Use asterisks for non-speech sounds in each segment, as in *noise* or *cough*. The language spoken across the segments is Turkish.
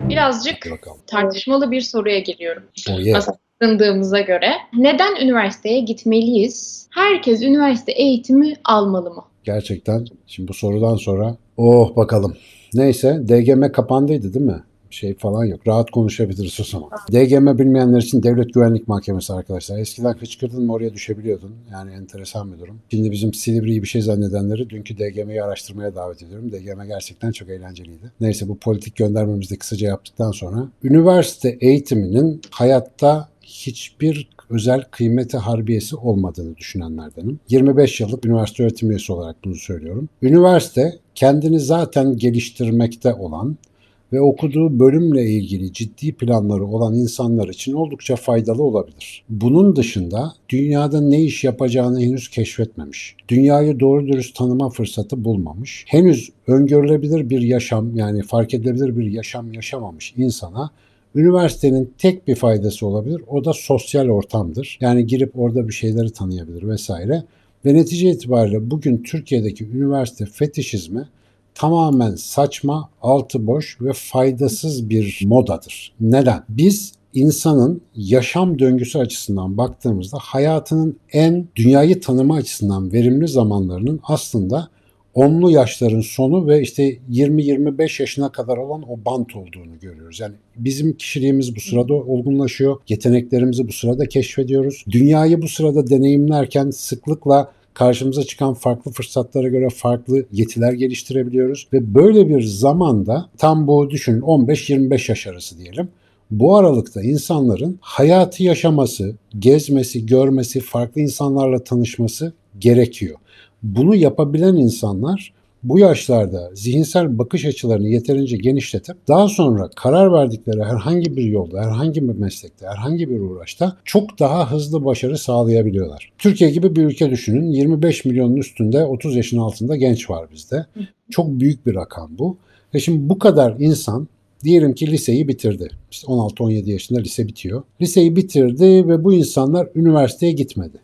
Birazcık tartışmalı bir soruya geliyorum. Oh yeah. Aslındığımıza göre. Neden üniversiteye gitmeliyiz? Herkes üniversite eğitimi almalı mı? Gerçekten şimdi bu sorudan sonra oh bakalım. Neyse DGM kapandıydı değil mi? Şey falan yok. Rahat konuşabiliriz o zaman. DGM bilmeyenler için Devlet Güvenlik Mahkemesi arkadaşlar. Eskiden hıçkırdın mı oraya düşebiliyordun. Yani enteresan bir durum. Şimdi bizim Silivri'yi bir şey zannedenleri dünkü DGM'yi araştırmaya davet ediyorum. DGM gerçekten çok eğlenceliydi. Neyse bu politik göndermemizi de kısaca yaptıktan sonra üniversite eğitiminin hayatta hiçbir özel kıymeti harbiyesi olmadığını düşünenlerdenim. 25 yıllık üniversite öğretim üyesi olarak bunu söylüyorum. Üniversite kendini zaten geliştirmekte olan ve okuduğu bölümle ilgili ciddi planları olan insanlar için oldukça faydalı olabilir. Bunun dışında dünyada ne iş yapacağını henüz keşfetmemiş. Dünyayı doğru dürüst tanıma fırsatı bulmamış. Henüz öngörülebilir bir yaşam yani fark edilebilir bir yaşam yaşamamış insana Üniversitenin tek bir faydası olabilir. O da sosyal ortamdır. Yani girip orada bir şeyleri tanıyabilir vesaire. Ve netice itibariyle bugün Türkiye'deki üniversite fetişizmi tamamen saçma, altı boş ve faydasız bir modadır. Neden? Biz insanın yaşam döngüsü açısından baktığımızda hayatının en dünyayı tanıma açısından verimli zamanlarının aslında onlu yaşların sonu ve işte 20-25 yaşına kadar olan o bant olduğunu görüyoruz. Yani bizim kişiliğimiz bu sırada olgunlaşıyor, yeteneklerimizi bu sırada keşfediyoruz. Dünyayı bu sırada deneyimlerken sıklıkla karşımıza çıkan farklı fırsatlara göre farklı yetiler geliştirebiliyoruz ve böyle bir zamanda tam bu düşünün 15-25 yaş arası diyelim. Bu aralıkta insanların hayatı yaşaması, gezmesi, görmesi, farklı insanlarla tanışması gerekiyor. Bunu yapabilen insanlar bu yaşlarda zihinsel bakış açılarını yeterince genişletip daha sonra karar verdikleri herhangi bir yolda, herhangi bir meslekte, herhangi bir uğraşta çok daha hızlı başarı sağlayabiliyorlar. Türkiye gibi bir ülke düşünün. 25 milyonun üstünde 30 yaşın altında genç var bizde. Çok büyük bir rakam bu. Ve şimdi bu kadar insan diyelim ki liseyi bitirdi. İşte 16-17 yaşında lise bitiyor. Liseyi bitirdi ve bu insanlar üniversiteye gitmedi.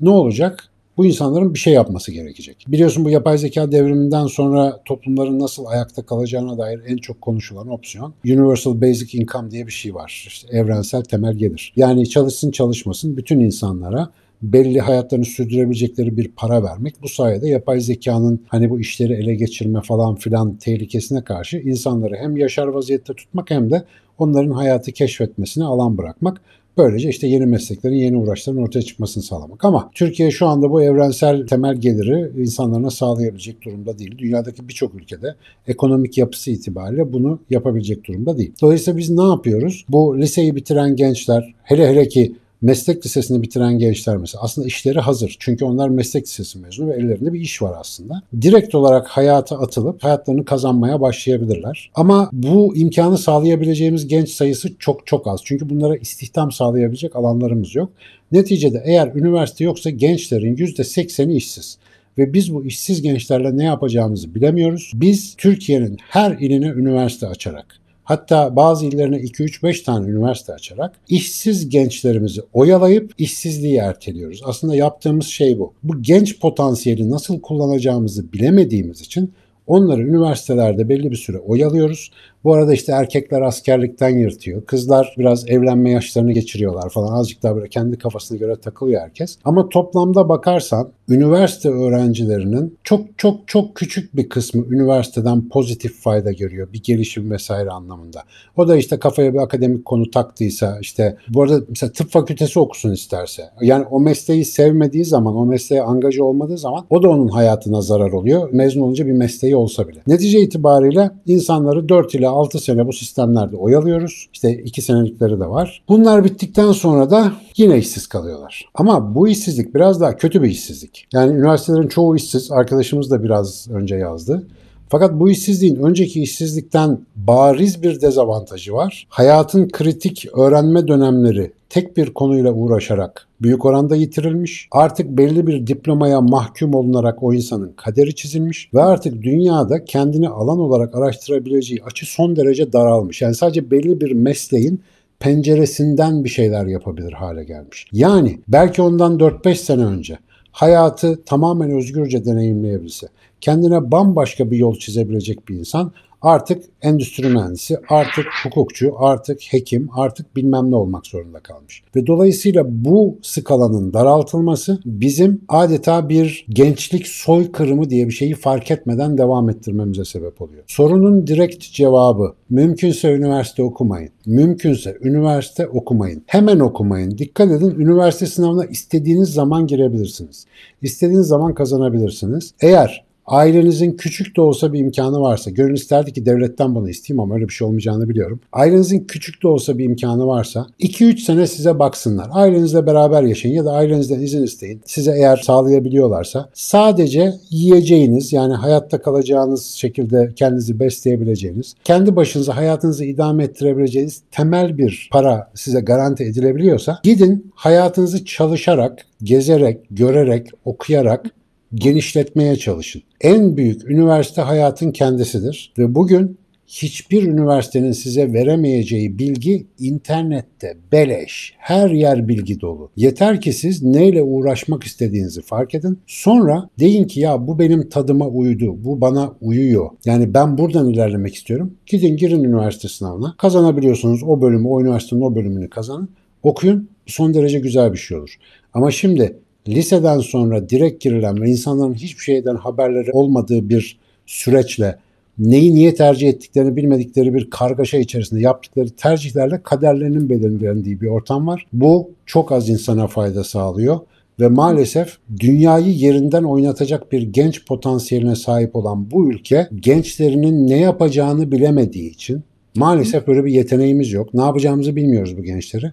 Ne olacak? Bu insanların bir şey yapması gerekecek. Biliyorsun bu yapay zeka devriminden sonra toplumların nasıl ayakta kalacağına dair en çok konuşulan opsiyon Universal Basic Income diye bir şey var. İşte evrensel temel gelir. Yani çalışsın çalışmasın bütün insanlara belli hayatlarını sürdürebilecekleri bir para vermek. Bu sayede yapay zekanın hani bu işleri ele geçirme falan filan tehlikesine karşı insanları hem yaşar vaziyette tutmak hem de onların hayatı keşfetmesine alan bırakmak. Böylece işte yeni mesleklerin, yeni uğraşların ortaya çıkmasını sağlamak. Ama Türkiye şu anda bu evrensel temel geliri insanlarına sağlayabilecek durumda değil. Dünyadaki birçok ülkede ekonomik yapısı itibariyle bunu yapabilecek durumda değil. Dolayısıyla biz ne yapıyoruz? Bu liseyi bitiren gençler, hele hele ki meslek lisesini bitiren gençler mesela aslında işleri hazır. Çünkü onlar meslek lisesi mezunu ve ellerinde bir iş var aslında. Direkt olarak hayata atılıp hayatlarını kazanmaya başlayabilirler. Ama bu imkanı sağlayabileceğimiz genç sayısı çok çok az. Çünkü bunlara istihdam sağlayabilecek alanlarımız yok. Neticede eğer üniversite yoksa gençlerin %80'i işsiz ve biz bu işsiz gençlerle ne yapacağımızı bilemiyoruz. Biz Türkiye'nin her iline üniversite açarak Hatta bazı illerine 2-3-5 tane üniversite açarak işsiz gençlerimizi oyalayıp işsizliği erteliyoruz. Aslında yaptığımız şey bu. Bu genç potansiyeli nasıl kullanacağımızı bilemediğimiz için onları üniversitelerde belli bir süre oyalıyoruz. Bu arada işte erkekler askerlikten yırtıyor. Kızlar biraz evlenme yaşlarını geçiriyorlar falan. Azıcık daha böyle kendi kafasına göre takılıyor herkes. Ama toplamda bakarsan üniversite öğrencilerinin çok çok çok küçük bir kısmı üniversiteden pozitif fayda görüyor. Bir gelişim vesaire anlamında. O da işte kafaya bir akademik konu taktıysa işte bu arada mesela tıp fakültesi okusun isterse. Yani o mesleği sevmediği zaman, o mesleğe angaja olmadığı zaman o da onun hayatına zarar oluyor. Mezun olunca bir mesleği olsa bile. Netice itibariyle insanları 4 ile 6 sene bu sistemlerde oyalıyoruz. İşte 2 senelikleri de var. Bunlar bittikten sonra da yine işsiz kalıyorlar. Ama bu işsizlik biraz daha kötü bir işsizlik. Yani üniversitelerin çoğu işsiz. Arkadaşımız da biraz önce yazdı. Fakat bu işsizliğin önceki işsizlikten bariz bir dezavantajı var. Hayatın kritik öğrenme dönemleri tek bir konuyla uğraşarak büyük oranda yitirilmiş. Artık belli bir diplomaya mahkum olunarak o insanın kaderi çizilmiş ve artık dünyada kendini alan olarak araştırabileceği açı son derece daralmış. Yani sadece belli bir mesleğin penceresinden bir şeyler yapabilir hale gelmiş. Yani belki ondan 4-5 sene önce hayatı tamamen özgürce deneyimleyebilse, kendine bambaşka bir yol çizebilecek bir insan artık endüstri mühendisi, artık hukukçu, artık hekim, artık bilmem ne olmak zorunda kalmış. Ve dolayısıyla bu skalanın daraltılması bizim adeta bir gençlik soykırımı diye bir şeyi fark etmeden devam ettirmemize sebep oluyor. Sorunun direkt cevabı mümkünse üniversite okumayın. Mümkünse üniversite okumayın. Hemen okumayın. Dikkat edin üniversite sınavına istediğiniz zaman girebilirsiniz. İstediğiniz zaman kazanabilirsiniz. Eğer Ailenizin küçük de olsa bir imkanı varsa, gönül isterdi ki devletten bunu isteyeyim ama öyle bir şey olmayacağını biliyorum. Ailenizin küçük de olsa bir imkanı varsa 2-3 sene size baksınlar. Ailenizle beraber yaşayın ya da ailenizden izin isteyin. Size eğer sağlayabiliyorlarsa sadece yiyeceğiniz yani hayatta kalacağınız şekilde kendinizi besleyebileceğiniz, kendi başınıza hayatınızı idame ettirebileceğiniz temel bir para size garanti edilebiliyorsa gidin hayatınızı çalışarak, gezerek, görerek, okuyarak genişletmeye çalışın. En büyük üniversite hayatın kendisidir ve bugün hiçbir üniversitenin size veremeyeceği bilgi internette beleş. Her yer bilgi dolu. Yeter ki siz neyle uğraşmak istediğinizi fark edin. Sonra deyin ki ya bu benim tadıma uydu. Bu bana uyuyor. Yani ben buradan ilerlemek istiyorum. Gidin girin üniversite sınavına. Kazanabiliyorsunuz o bölümü, o üniversitenin o bölümünü kazanın. Okuyun. Son derece güzel bir şey olur. Ama şimdi liseden sonra direkt girilen ve insanların hiçbir şeyden haberleri olmadığı bir süreçle neyi niye tercih ettiklerini bilmedikleri bir kargaşa içerisinde yaptıkları tercihlerle kaderlerinin belirlendiği bir ortam var. Bu çok az insana fayda sağlıyor ve maalesef dünyayı yerinden oynatacak bir genç potansiyeline sahip olan bu ülke gençlerinin ne yapacağını bilemediği için maalesef böyle bir yeteneğimiz yok. Ne yapacağımızı bilmiyoruz bu gençleri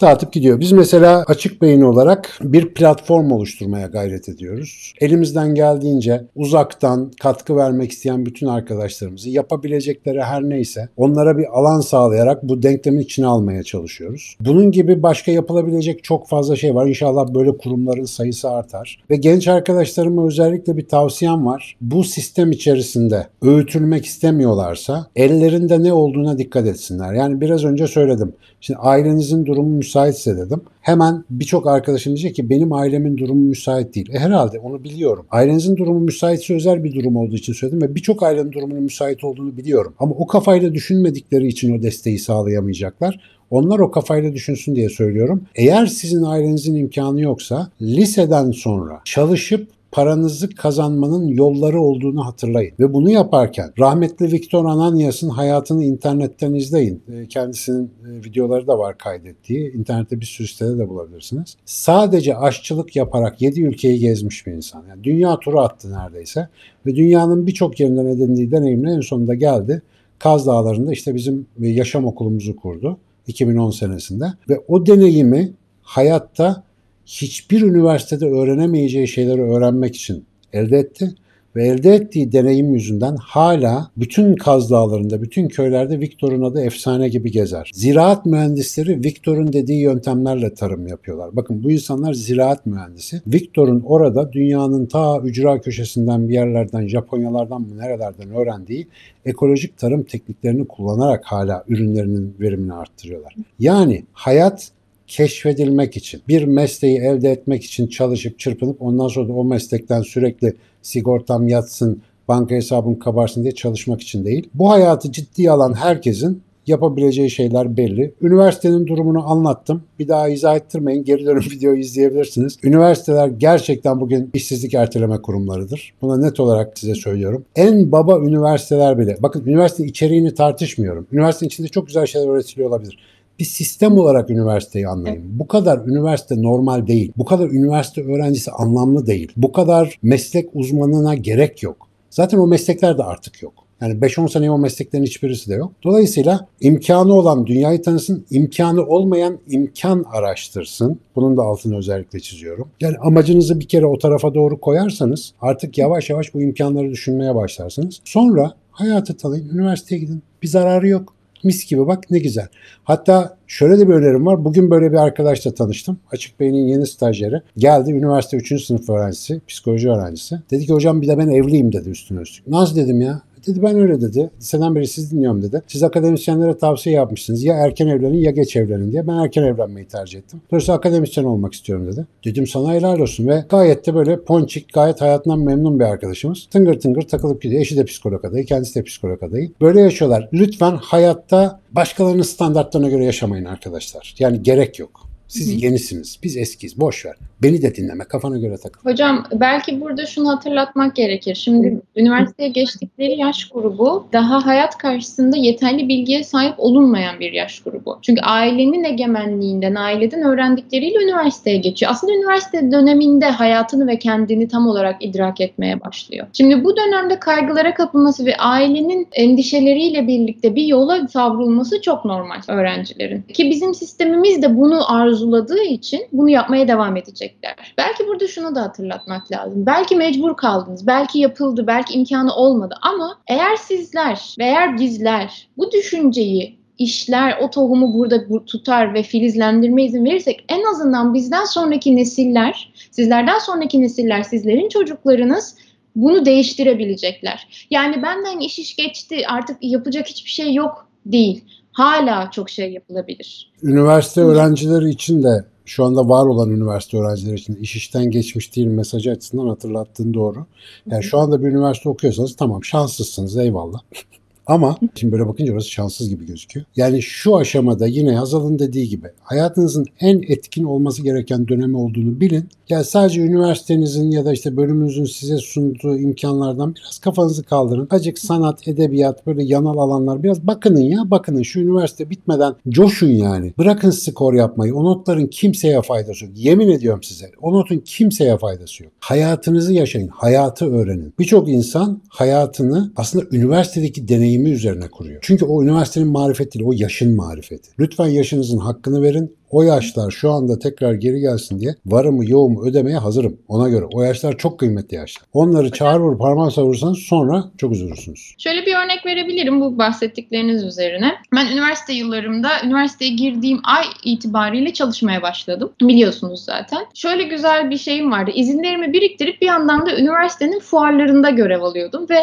dağıtıp gidiyor. Biz mesela açık beyin olarak bir platform oluşturmaya gayret ediyoruz. Elimizden geldiğince uzaktan katkı vermek isteyen bütün arkadaşlarımızı yapabilecekleri her neyse onlara bir alan sağlayarak bu denklemin içine almaya çalışıyoruz. Bunun gibi başka yapılabilecek çok fazla şey var. İnşallah böyle kurumların sayısı artar. Ve genç arkadaşlarıma özellikle bir tavsiyem var. Bu sistem içerisinde öğütülmek istemiyorlarsa ellerinde ne olduğuna dikkat etsinler. Yani biraz önce söyledim. Şimdi ailenizin durumu müsaitse dedim. Hemen birçok arkadaşım diyecek ki benim ailemin durumu müsait değil. E herhalde onu biliyorum. Ailenizin durumu müsaitse özel bir durum olduğu için söyledim ve birçok ailenin durumunun müsait olduğunu biliyorum. Ama o kafayla düşünmedikleri için o desteği sağlayamayacaklar. Onlar o kafayla düşünsün diye söylüyorum. Eğer sizin ailenizin imkanı yoksa liseden sonra çalışıp paranızı kazanmanın yolları olduğunu hatırlayın. Ve bunu yaparken rahmetli Viktor Ananias'ın hayatını internetten izleyin. Ee, kendisinin e, videoları da var kaydettiği. İnternette bir sürü sitede de bulabilirsiniz. Sadece aşçılık yaparak 7 ülkeyi gezmiş bir insan. Yani dünya turu attı neredeyse. Ve dünyanın birçok yerinden edindiği deneyimle en sonunda geldi. Kaz Dağları'nda işte bizim yaşam okulumuzu kurdu 2010 senesinde. Ve o deneyimi hayatta hiçbir üniversitede öğrenemeyeceği şeyleri öğrenmek için elde etti ve elde ettiği deneyim yüzünden hala bütün Kaz Dağları'nda, bütün köylerde Viktor'un adı efsane gibi gezer. Ziraat mühendisleri Viktor'un dediği yöntemlerle tarım yapıyorlar. Bakın bu insanlar ziraat mühendisi. Viktor'un orada dünyanın ta ücra köşesinden bir yerlerden, Japonyalardan mı nerelerden öğrendiği ekolojik tarım tekniklerini kullanarak hala ürünlerinin verimini arttırıyorlar. Yani hayat keşfedilmek için, bir mesleği elde etmek için çalışıp çırpınıp ondan sonra da o meslekten sürekli sigortam yatsın, banka hesabım kabarsın diye çalışmak için değil. Bu hayatı ciddiye alan herkesin yapabileceği şeyler belli. Üniversitenin durumunu anlattım. Bir daha izah ettirmeyin. Geri dönüp *laughs* videoyu izleyebilirsiniz. Üniversiteler gerçekten bugün işsizlik erteleme kurumlarıdır. Buna net olarak size söylüyorum. En baba üniversiteler bile. Bakın üniversite içeriğini tartışmıyorum. Üniversitenin içinde çok güzel şeyler öğretiliyor olabilir bir sistem olarak üniversiteyi anlayın. Bu kadar üniversite normal değil. Bu kadar üniversite öğrencisi anlamlı değil. Bu kadar meslek uzmanına gerek yok. Zaten o meslekler de artık yok. Yani 5-10 sene o mesleklerin hiçbirisi de yok. Dolayısıyla imkanı olan dünyayı tanısın, imkanı olmayan imkan araştırsın. Bunun da altını özellikle çiziyorum. Yani amacınızı bir kere o tarafa doğru koyarsanız artık yavaş yavaş bu imkanları düşünmeye başlarsınız. Sonra hayatı tanıyın, üniversiteye gidin. Bir zararı yok. Mis gibi bak ne güzel. Hatta şöyle de bir önerim var. Bugün böyle bir arkadaşla tanıştım. Açık Bey'in yeni stajyeri. Geldi üniversite 3. sınıf öğrencisi, psikoloji öğrencisi. Dedi ki hocam bir de ben evliyim dedi üstüne üstlük. Nasıl dedim ya? Dedi ben öyle dedi. Liseden beri siz dinliyorum dedi. Siz akademisyenlere tavsiye yapmışsınız. Ya erken evlenin ya geç evlenin diye. Ben erken evlenmeyi tercih ettim. Dolayısıyla akademisyen olmak istiyorum dedi. Dedim sana helal olsun ve gayet de böyle ponçik, gayet hayatından memnun bir arkadaşımız. Tıngır tıngır takılıp gidiyor. Eşi de psikolog adayı, kendisi de psikolog adayı. Böyle yaşıyorlar. Lütfen hayatta başkalarının standartlarına göre yaşamayın arkadaşlar. Yani gerek yok. Siz Hı yenisiniz. Biz eskiyiz. Boş ver. Beni de dinleme. Kafana göre takıl. Hocam belki burada şunu hatırlatmak gerekir. Şimdi üniversiteye geçtikleri yaş grubu daha hayat karşısında yeterli bilgiye sahip olunmayan bir yaş grubu. Çünkü ailenin egemenliğinden, aileden öğrendikleriyle üniversiteye geçiyor. Aslında üniversite döneminde hayatını ve kendini tam olarak idrak etmeye başlıyor. Şimdi bu dönemde kaygılara kapılması ve ailenin endişeleriyle birlikte bir yola savrulması çok normal öğrencilerin. Ki bizim sistemimiz de bunu arzuladığı için bunu yapmaya devam edecekler. Belki burada şunu da hatırlatmak lazım. Belki mecbur kaldınız, belki yapıldı, belki imkanı olmadı ama eğer sizler ve eğer bizler bu düşünceyi işler, o tohumu burada bu- tutar ve filizlendirme izin verirsek en azından bizden sonraki nesiller, sizlerden sonraki nesiller, sizlerin çocuklarınız bunu değiştirebilecekler. Yani benden iş iş geçti artık yapacak hiçbir şey yok değil. Hala çok şey yapılabilir. Üniversite öğrencileri için de şu anda var olan üniversite öğrencileri için iş işten geçmiş değil mesajı açısından hatırlattığın doğru. Yani şu anda bir üniversite okuyorsanız tamam şanslısınız eyvallah. *laughs* Ama şimdi böyle bakınca orası şanssız gibi gözüküyor. Yani şu aşamada yine Hazal'ın dediği gibi hayatınızın en etkin olması gereken dönemi olduğunu bilin. Yani sadece üniversitenizin ya da işte bölümünüzün size sunduğu imkanlardan biraz kafanızı kaldırın. Azıcık sanat, edebiyat böyle yanal alanlar biraz bakının ya bakının şu üniversite bitmeden coşun yani. Bırakın skor yapmayı. O notların kimseye faydası yok. Yemin ediyorum size. O notun kimseye faydası yok. Hayatınızı yaşayın. Hayatı öğrenin. Birçok insan hayatını aslında üniversitedeki deneyimi üzerine kuruyor. Çünkü o üniversitenin marifeti değil, o yaşın marifeti. Lütfen yaşınızın hakkını verin. O yaşlar şu anda tekrar geri gelsin diye varımı yoğumu ödemeye hazırım. Ona göre. O yaşlar çok kıymetli yaşlar. Onları çağır vur parmağı savursanız sonra çok üzülürsünüz. Şöyle bir örnek verebilirim bu bahsettikleriniz üzerine. Ben üniversite yıllarımda üniversiteye girdiğim ay itibariyle çalışmaya başladım. Biliyorsunuz zaten. Şöyle güzel bir şeyim vardı. İzinlerimi biriktirip bir yandan da üniversitenin fuarlarında görev alıyordum ve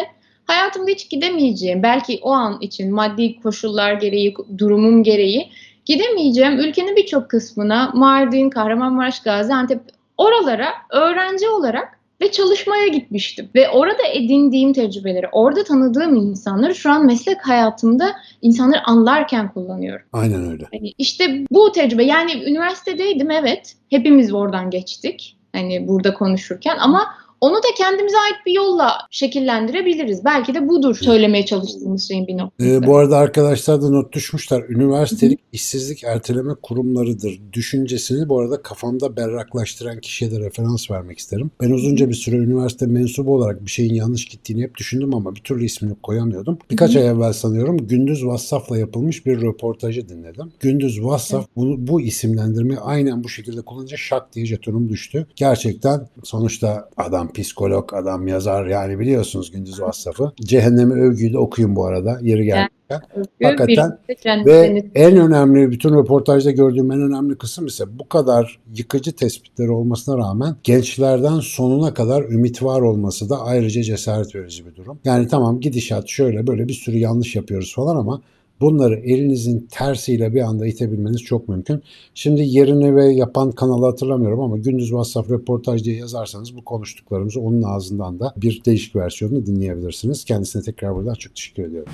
hayatımda hiç gidemeyeceğim, belki o an için maddi koşullar gereği, durumum gereği gidemeyeceğim ülkenin birçok kısmına Mardin, Kahramanmaraş, Gaziantep oralara öğrenci olarak ve çalışmaya gitmiştim. Ve orada edindiğim tecrübeleri, orada tanıdığım insanları şu an meslek hayatımda insanları anlarken kullanıyorum. Aynen öyle. Hani işte bu tecrübe yani üniversitedeydim evet. Hepimiz oradan geçtik. Hani burada konuşurken ama onu da kendimize ait bir yolla şekillendirebiliriz. Belki de budur söylemeye çalıştığımız şeyin bir noktası. Ee, bu arada arkadaşlar da not düşmüşler. Üniversitelik işsizlik erteleme kurumlarıdır düşüncesini bu arada kafamda berraklaştıran kişiye de referans vermek isterim. Ben uzunca bir süre üniversite mensubu olarak bir şeyin yanlış gittiğini hep düşündüm ama bir türlü ismini koyamıyordum. Birkaç ay evvel sanıyorum Gündüz Vassaf'la yapılmış bir röportajı dinledim. Gündüz Vassaf bu, bu isimlendirmeyi aynen bu şekilde kullanınca şak diye jetonum düştü. Gerçekten sonuçta adam psikolog, adam yazar yani biliyorsunuz Gündüz Vassaf'ı. Cehennemi övgüyü de okuyun bu arada yeri gelmişken. Özgür hakikaten Ve en önemli bütün röportajda gördüğüm en önemli kısım ise bu kadar yıkıcı tespitleri olmasına rağmen gençlerden sonuna kadar ümit var olması da ayrıca cesaret verici bir durum. Yani tamam gidişat şöyle böyle bir sürü yanlış yapıyoruz falan ama bunları elinizin tersiyle bir anda itebilmeniz çok mümkün. Şimdi yerini ve yapan kanalı hatırlamıyorum ama Gündüz WhatsApp röportaj diye yazarsanız bu konuştuklarımızı onun ağzından da bir değişik versiyonunu dinleyebilirsiniz. Kendisine tekrar buradan çok teşekkür ediyorum.